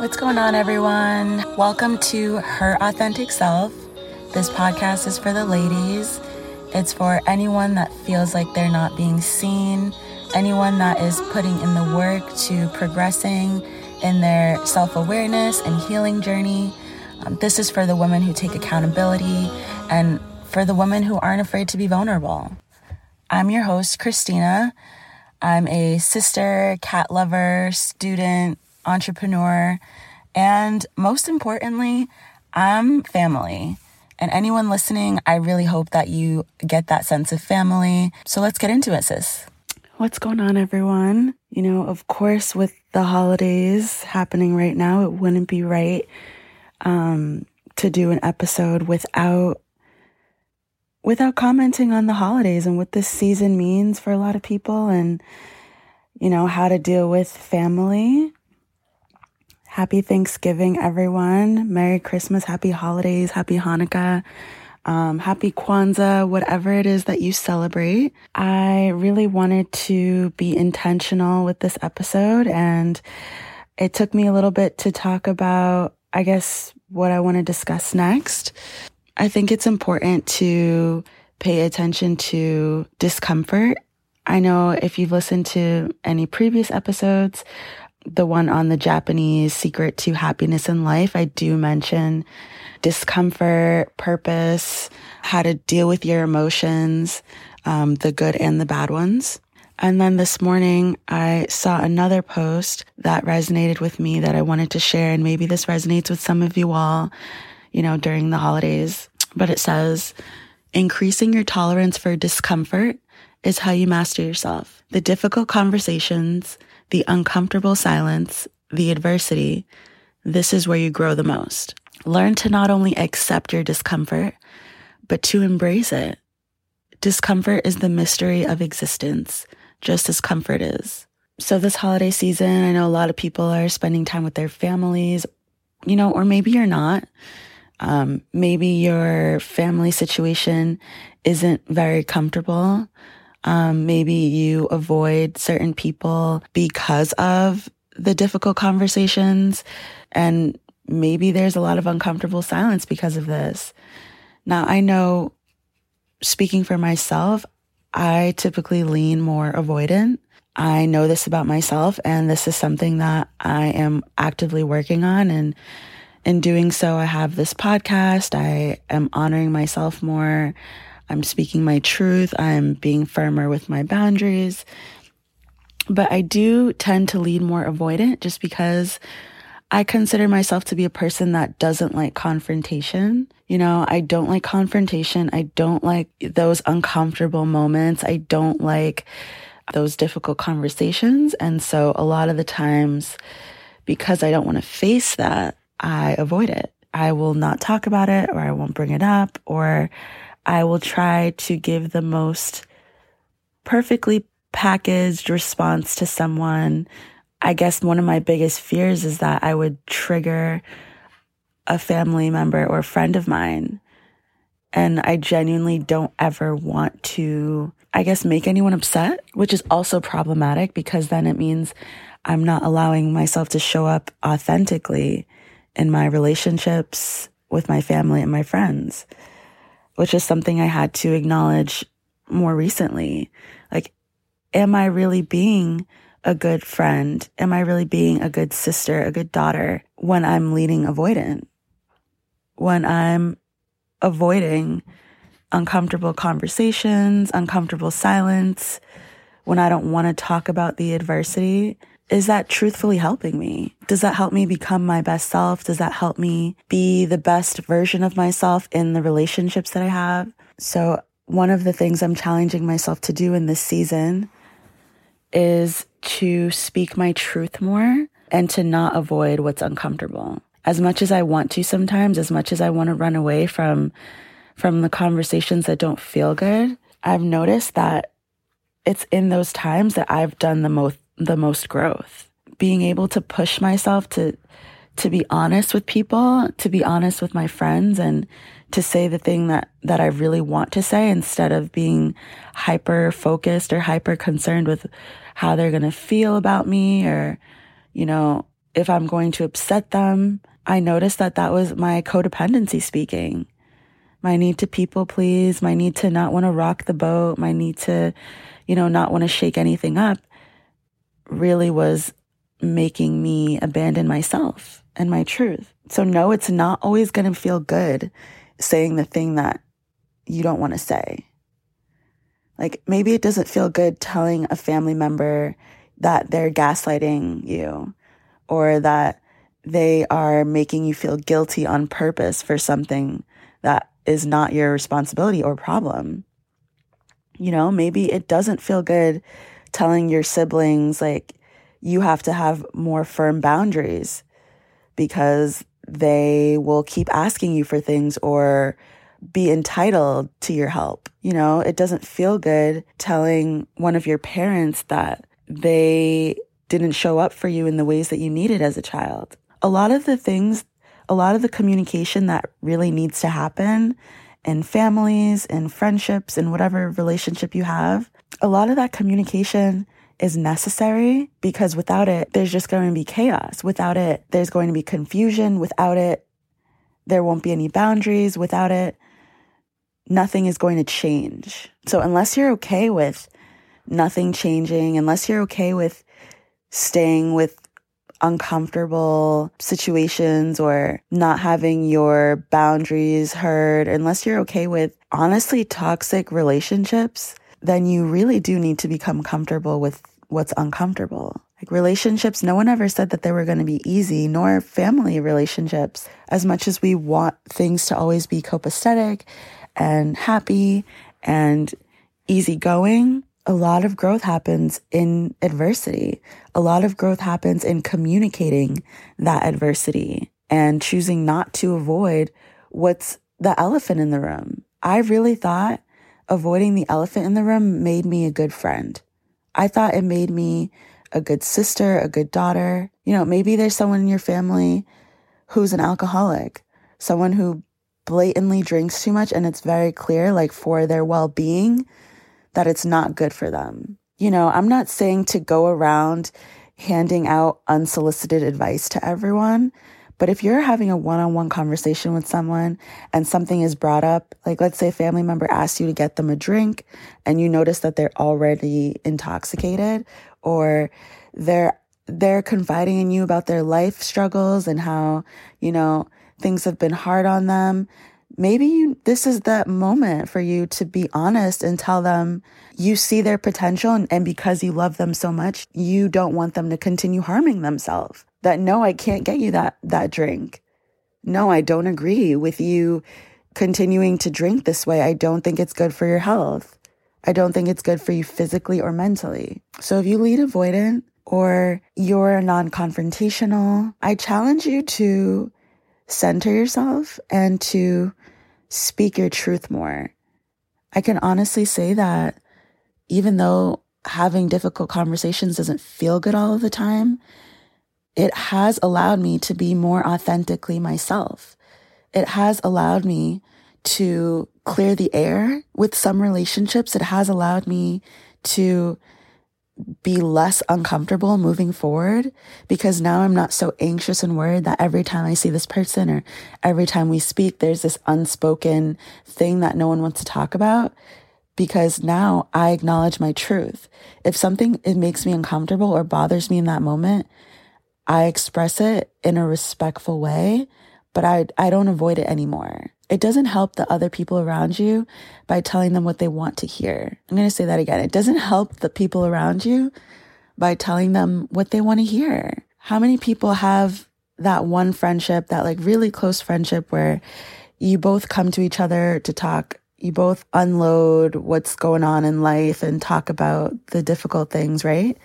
What's going on, everyone? Welcome to Her Authentic Self. This podcast is for the ladies. It's for anyone that feels like they're not being seen, anyone that is putting in the work to progressing in their self awareness and healing journey. Um, this is for the women who take accountability and for the women who aren't afraid to be vulnerable. I'm your host, Christina. I'm a sister, cat lover, student, entrepreneur, and most importantly, I'm family. And anyone listening, I really hope that you get that sense of family. So let's get into it, sis. What's going on, everyone? You know, of course, with the holidays happening right now, it wouldn't be right um, to do an episode without without commenting on the holidays and what this season means for a lot of people and you know how to deal with family Happy Thanksgiving, everyone. Merry Christmas, happy holidays, happy Hanukkah, um, happy Kwanzaa, whatever it is that you celebrate. I really wanted to be intentional with this episode, and it took me a little bit to talk about, I guess, what I want to discuss next. I think it's important to pay attention to discomfort. I know if you've listened to any previous episodes, the one on the Japanese secret to happiness in life, I do mention discomfort, purpose, how to deal with your emotions, um, the good and the bad ones. And then this morning, I saw another post that resonated with me that I wanted to share. And maybe this resonates with some of you all, you know, during the holidays. But it says, increasing your tolerance for discomfort is how you master yourself. The difficult conversations, the uncomfortable silence, the adversity, this is where you grow the most. Learn to not only accept your discomfort, but to embrace it. Discomfort is the mystery of existence, just as comfort is. So, this holiday season, I know a lot of people are spending time with their families, you know, or maybe you're not. Um, maybe your family situation isn't very comfortable. Um, maybe you avoid certain people because of the difficult conversations. And maybe there's a lot of uncomfortable silence because of this. Now, I know speaking for myself, I typically lean more avoidant. I know this about myself, and this is something that I am actively working on. And in doing so, I have this podcast. I am honoring myself more. I'm speaking my truth. I'm being firmer with my boundaries. But I do tend to lead more avoidant just because I consider myself to be a person that doesn't like confrontation. You know, I don't like confrontation. I don't like those uncomfortable moments. I don't like those difficult conversations. And so a lot of the times, because I don't want to face that, I avoid it. I will not talk about it or I won't bring it up or I will try to give the most perfectly packaged response to someone. I guess one of my biggest fears is that I would trigger a family member or friend of mine. And I genuinely don't ever want to, I guess, make anyone upset, which is also problematic because then it means I'm not allowing myself to show up authentically in my relationships with my family and my friends which is something I had to acknowledge more recently. Like, am I really being a good friend? Am I really being a good sister, a good daughter when I'm leading avoidant? When I'm avoiding uncomfortable conversations, uncomfortable silence, when I don't want to talk about the adversity is that truthfully helping me? Does that help me become my best self? Does that help me be the best version of myself in the relationships that I have? So, one of the things I'm challenging myself to do in this season is to speak my truth more and to not avoid what's uncomfortable. As much as I want to sometimes, as much as I want to run away from from the conversations that don't feel good, I've noticed that it's in those times that I've done the most the most growth. Being able to push myself to to be honest with people, to be honest with my friends and to say the thing that that I really want to say instead of being hyper focused or hyper concerned with how they're going to feel about me or you know, if I'm going to upset them, I noticed that that was my codependency speaking. My need to people please, my need to not want to rock the boat, my need to, you know, not want to shake anything up really was making me abandon myself and my truth. So, no, it's not always going to feel good saying the thing that you don't want to say. Like maybe it doesn't feel good telling a family member that they're gaslighting you or that they are making you feel guilty on purpose for something that is not your responsibility or problem. You know, maybe it doesn't feel good telling your siblings, like, you have to have more firm boundaries because they will keep asking you for things or be entitled to your help. You know, it doesn't feel good telling one of your parents that they didn't show up for you in the ways that you needed as a child. A lot of the things, a lot of the communication that really needs to happen in families and friendships and whatever relationship you have, a lot of that communication is necessary because without it, there's just going to be chaos. Without it, there's going to be confusion. Without it, there won't be any boundaries. Without it, nothing is going to change. So unless you're okay with nothing changing, unless you're okay with staying with uncomfortable situations or not having your boundaries heard, unless you're okay with honestly toxic relationships, then you really do need to become comfortable with what's uncomfortable. Like relationships, no one ever said that they were going to be easy, nor family relationships. As much as we want things to always be copacetic and happy and easygoing, a lot of growth happens in adversity. A lot of growth happens in communicating that adversity and choosing not to avoid what's the elephant in the room. I really thought avoiding the elephant in the room made me a good friend. I thought it made me a good sister, a good daughter. You know, maybe there's someone in your family who's an alcoholic, someone who blatantly drinks too much and it's very clear, like for their well being, that it's not good for them. You know, I'm not saying to go around handing out unsolicited advice to everyone, but if you're having a one on one conversation with someone and something is brought up, like let's say a family member asks you to get them a drink and you notice that they're already intoxicated or they're they're confiding in you about their life struggles and how, you know, things have been hard on them maybe you, this is that moment for you to be honest and tell them you see their potential and, and because you love them so much, you don't want them to continue harming themselves. That no, I can't get you that, that drink. No, I don't agree with you continuing to drink this way. I don't think it's good for your health. I don't think it's good for you physically or mentally. So if you lead avoidant or you're non confrontational, I challenge you to center yourself and to speak your truth more. I can honestly say that even though having difficult conversations doesn't feel good all of the time, it has allowed me to be more authentically myself. It has allowed me to clear the air with some relationships. It has allowed me to be less uncomfortable moving forward because now I'm not so anxious and worried that every time I see this person or every time we speak, there's this unspoken thing that no one wants to talk about because now I acknowledge my truth. If something it makes me uncomfortable or bothers me in that moment, I express it in a respectful way, but I I don't avoid it anymore. It doesn't help the other people around you by telling them what they want to hear. I'm going to say that again. It doesn't help the people around you by telling them what they want to hear. How many people have that one friendship, that like really close friendship where you both come to each other to talk, you both unload what's going on in life and talk about the difficult things, right?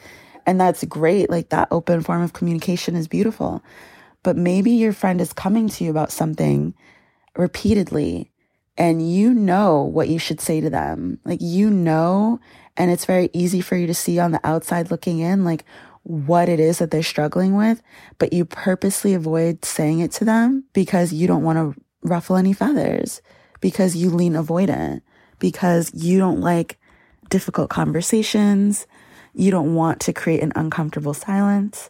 And that's great. Like that open form of communication is beautiful. But maybe your friend is coming to you about something repeatedly and you know what you should say to them. Like, you know, and it's very easy for you to see on the outside looking in, like what it is that they're struggling with, but you purposely avoid saying it to them because you don't want to ruffle any feathers, because you lean avoidant, because you don't like difficult conversations. You don't want to create an uncomfortable silence.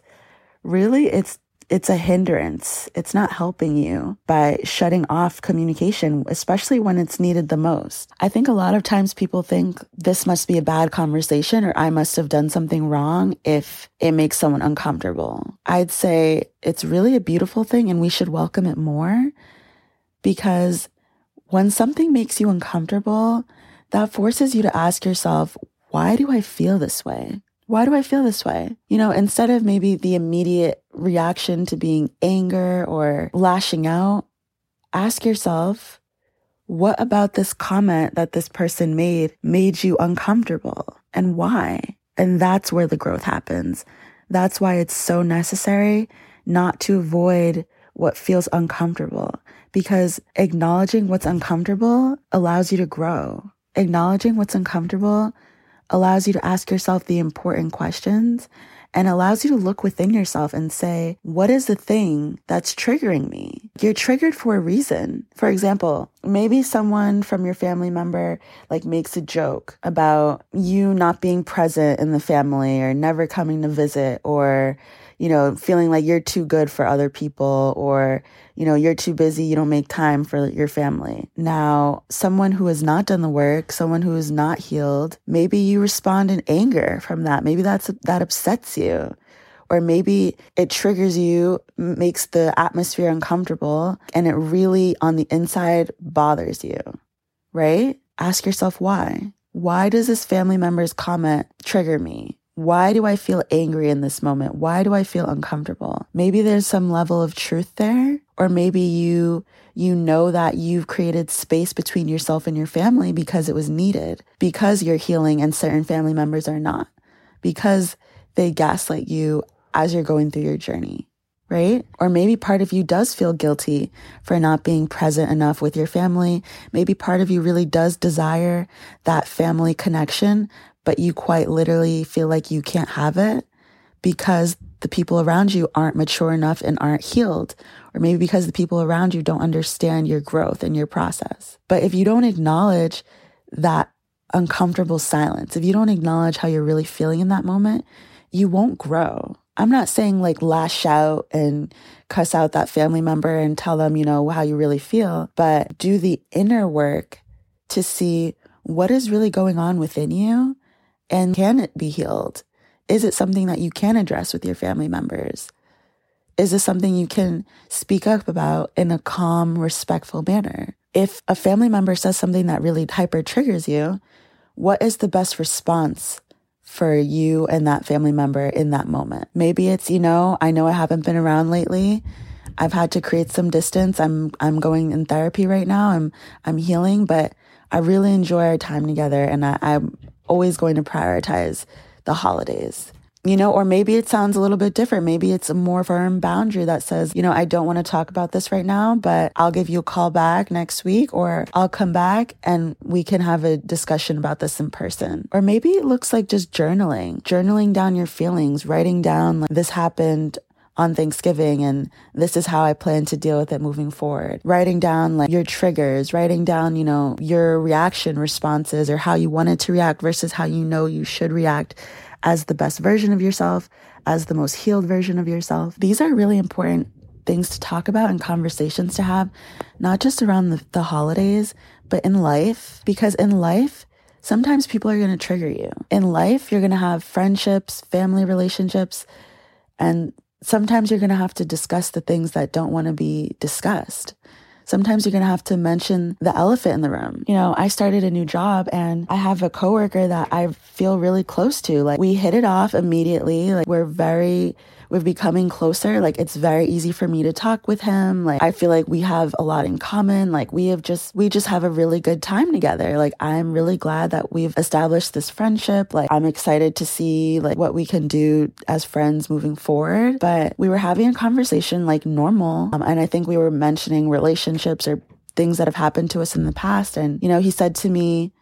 Really, it's it's a hindrance. It's not helping you by shutting off communication, especially when it's needed the most. I think a lot of times people think this must be a bad conversation or I must have done something wrong if it makes someone uncomfortable. I'd say it's really a beautiful thing and we should welcome it more because when something makes you uncomfortable, that forces you to ask yourself, why do I feel this way? Why do I feel this way? You know, instead of maybe the immediate reaction to being anger or lashing out, ask yourself, what about this comment that this person made made you uncomfortable and why? And that's where the growth happens. That's why it's so necessary not to avoid what feels uncomfortable because acknowledging what's uncomfortable allows you to grow. Acknowledging what's uncomfortable allows you to ask yourself the important questions and allows you to look within yourself and say, what is the thing that's triggering me? You're triggered for a reason. For example, maybe someone from your family member like makes a joke about you not being present in the family or never coming to visit or you know, feeling like you're too good for other people or, you know, you're too busy, you don't make time for your family. Now, someone who has not done the work, someone who is not healed, maybe you respond in anger from that. Maybe that's that upsets you. Or maybe it triggers you, makes the atmosphere uncomfortable, and it really on the inside bothers you, right? Ask yourself why. Why does this family member's comment trigger me? Why do I feel angry in this moment? Why do I feel uncomfortable? Maybe there's some level of truth there, or maybe you you know that you've created space between yourself and your family because it was needed, because you're healing and certain family members are not, because they gaslight you as you're going through your journey, right? Or maybe part of you does feel guilty for not being present enough with your family. Maybe part of you really does desire that family connection, but you quite literally feel like you can't have it because the people around you aren't mature enough and aren't healed, or maybe because the people around you don't understand your growth and your process. But if you don't acknowledge that uncomfortable silence, if you don't acknowledge how you're really feeling in that moment, you won't grow. I'm not saying like lash out and cuss out that family member and tell them, you know, how you really feel, but do the inner work to see what is really going on within you and can it be healed? Is it something that you can address with your family members? Is this something you can speak up about in a calm, respectful manner? If a family member says something that really hyper triggers you, what is the best response for you and that family member in that moment? Maybe it's, you know, I know I haven't been around lately. I've had to create some distance. I'm I'm going in therapy right now. I'm I'm healing, but I really enjoy our time together and I, I'm always going to prioritize the holidays. You know, or maybe it sounds a little bit different. Maybe it's a more firm boundary that says, you know, I don't want to talk about this right now, but I'll give you a call back next week or I'll come back and we can have a discussion about this in person. Or maybe it looks like just journaling, journaling down your feelings, writing down like this happened on Thanksgiving and this is how I plan to deal with it moving forward. Writing down like your triggers, writing down, you know, your reaction responses or how you wanted to react versus how you know you should react as the best version of yourself, as the most healed version of yourself. These are really important things to talk about and conversations to have, not just around the, the holidays, but in life. Because in life, sometimes people are going to trigger you. In life, you're going to have friendships, family relationships, and sometimes you're going to have to discuss the things that don't want to be discussed. Sometimes you're going to have to mention the elephant in the room. You know, I started a new job and I have a coworker that I feel really close to. Like we hit it off immediately. Like we're very we're becoming closer. Like it's very easy for me to talk with him. Like I feel like we have a lot in common. Like we have just, we just have a really good time together. Like I'm really glad that we've established this friendship. Like I'm excited to see like what we can do as friends moving forward. But we were having a conversation like normal. Um, and I think we were mentioning relationships or things that have happened to us in the past. And, you know, he said to me,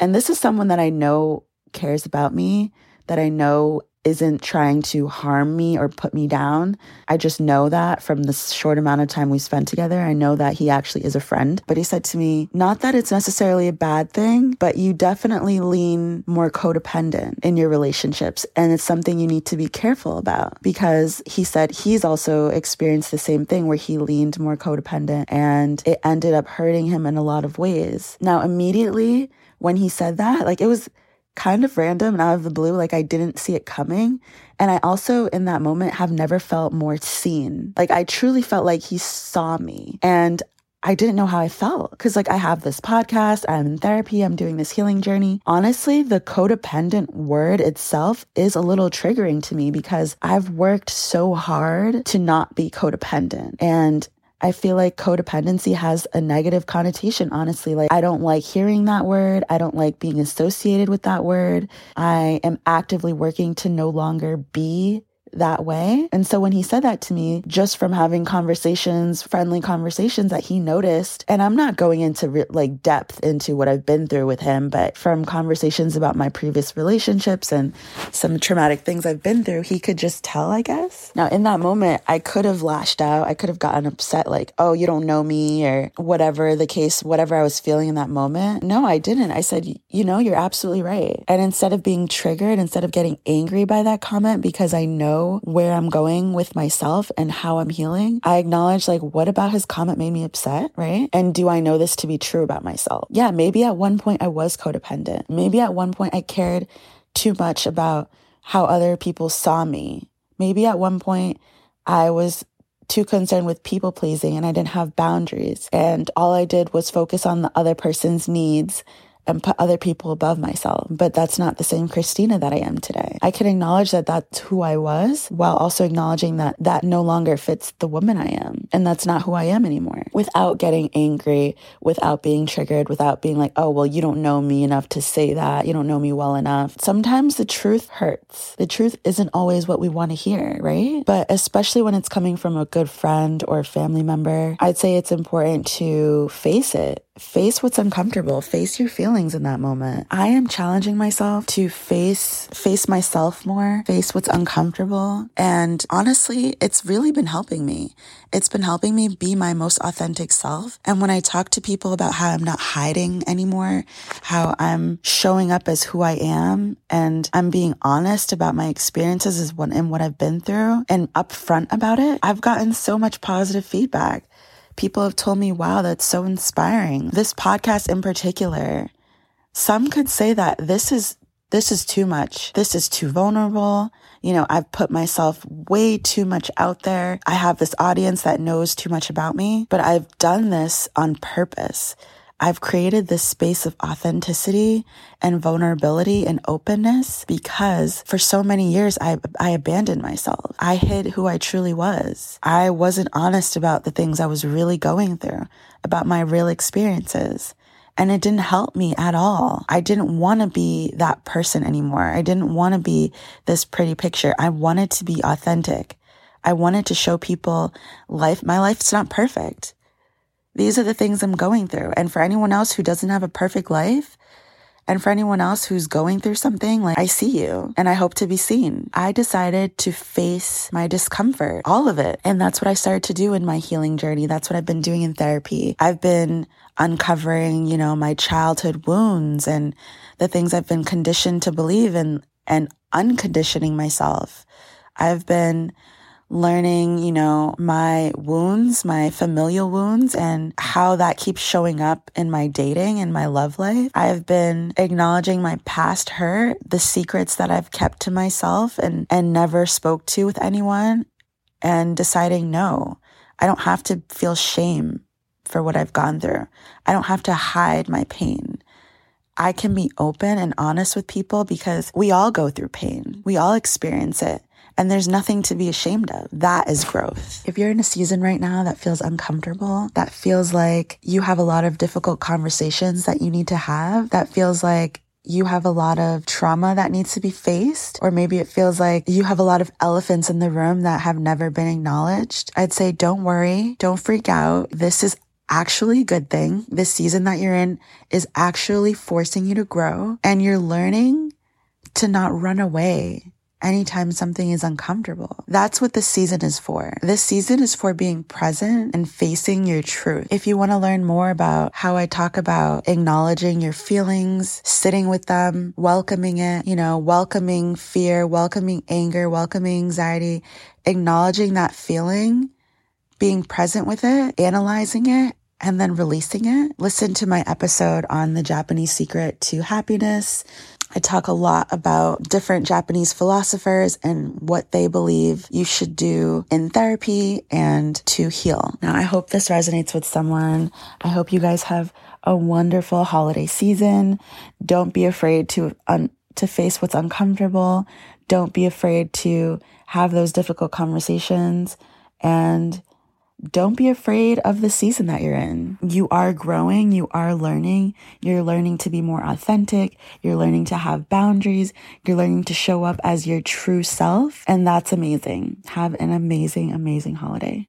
and this is someone that I know cares about me, that I know isn't trying to harm me or put me down. I just know that from the short amount of time we spent together. I know that he actually is a friend. But he said to me, not that it's necessarily a bad thing, but you definitely lean more codependent in your relationships. And it's something you need to be careful about because he said he's also experienced the same thing where he leaned more codependent and it ended up hurting him in a lot of ways. Now, immediately when he said that, like it was, kind of random and out of the blue. Like I didn't see it coming. And I also, in that moment, have never felt more seen. Like I truly felt like he saw me. And I didn't know how I felt because, like, I have this podcast, I'm in therapy, I'm doing this healing journey. Honestly, the codependent word itself is a little triggering to me because I've worked so hard to not be codependent. And I feel like codependency has a negative connotation, honestly. Like, I don't like hearing that word. I don't like being associated with that word. I am actively working to no longer be that way. And so when he said that to me, just from having conversations, friendly conversations that he noticed, and I'm not going into re- like depth into what I've been through with him, but from conversations about my previous relationships and some traumatic things I've been through, he could just tell, I guess. Now, in that moment, I could have lashed out. I could have gotten upset, like, oh, you don't know me, or whatever the case, whatever I was feeling in that moment. No, I didn't. I said, you know, you're absolutely right. And instead of being triggered, instead of getting angry by that comment, because I know where I'm going with myself and how I'm healing, I acknowledge like, what about his comment made me upset, right? And do I know this to be true about myself? Yeah, maybe at one point I was codependent. Maybe at one point I cared too much about how other people saw me. Maybe at one point I was too concerned with people pleasing and I didn't have boundaries. And all I did was focus on the other person's needs and put other people above myself. But that's not the same Christina that I am today. I can acknowledge that that's who I was while also acknowledging that that no longer fits the woman I am. And that's not who I am anymore without getting angry, without being triggered, without being like, oh, well, you don't know me enough to say that. You don't know me well enough. Sometimes the truth hurts. The truth isn't always what we want to hear, right? But especially when it's coming from a good friend or family member, I'd say it's important to face it face what's uncomfortable. Face your feelings in that moment. I am challenging myself to face face myself more face what's uncomfortable. And honestly it's really been helping me. It's been helping me be my most authentic self. And when i talk to people about how i'm not hiding anymore how i'm showing up as who i am and i'm being honest about my experiences as what and what i've been through and upfront about it i've gotten so much positive feedback people have told me, wow, that's so inspiring. This podcast in particular, some could say that this is this is too much. This is too vulnerable. You know, I've put myself way too much out there. I have this audience that knows too much about me, but I've done this on purpose. I've created this space of authenticity and vulnerability and openness because for so many years I, I abandoned myself. I hid who I truly was. I wasn't honest about the things I was really going through, about my real experiences. And it didn't help me at all. I didn't want to be that person anymore. I didn't want to be this pretty picture. I wanted to be authentic. I wanted to show people life. My life's not perfect. These are the things I'm going through. And for anyone else who doesn't have a perfect life, and for anyone else who's going through something, like I see you and I hope to be seen. I decided to face my discomfort, all of it. And that's what I started to do in my healing journey. That's what I've been doing in therapy. I've been uncovering, you know, my childhood wounds and the things I've been conditioned to believe in and unconditioning myself. I've been learning, you know, my wounds, my familial wounds and how that keeps showing up in my dating and my love life. I've been acknowledging my past hurt, the secrets that I've kept to myself and, and never spoke to with anyone and deciding no, I don't have to feel shame for what I've gone through. I don't have to hide my pain. I can be open and honest with people because we all go through pain. We all experience it. And there's nothing to be ashamed of. That is growth. If you're in a season right now that feels uncomfortable, that feels like you have a lot of difficult conversations that you need to have, that feels like you have a lot of trauma that needs to be faced, or maybe it feels like you have a lot of elephants in the room that have never been acknowledged, I'd say don't worry, don't freak out. This is actually a good thing. This season that you're in is actually forcing you to grow and you're learning to not run away anytime something is uncomfortable. That's what this season is for. This season is for being present and facing your truth. If you want to learn more about how I talk about acknowledging your feelings, sitting with them, welcoming it, you know, welcoming fear, welcoming anger, welcoming anxiety, acknowledging that feeling, being present with it, analyzing it, and then releasing it. Listen to my episode on the Japanese secret to happiness I talk a lot about different Japanese philosophers and what they believe you should do in therapy and to heal. Now, I hope this resonates with someone. I hope you guys have a wonderful holiday season. Don't be afraid to un- to face what's uncomfortable. Don't be afraid to have those difficult conversations and don't be afraid of the season that you're in. You are growing, you are learning, you're learning to be more authentic, you're learning to have boundaries, you're learning to show up as your true self, and that's amazing. Have an amazing, amazing holiday.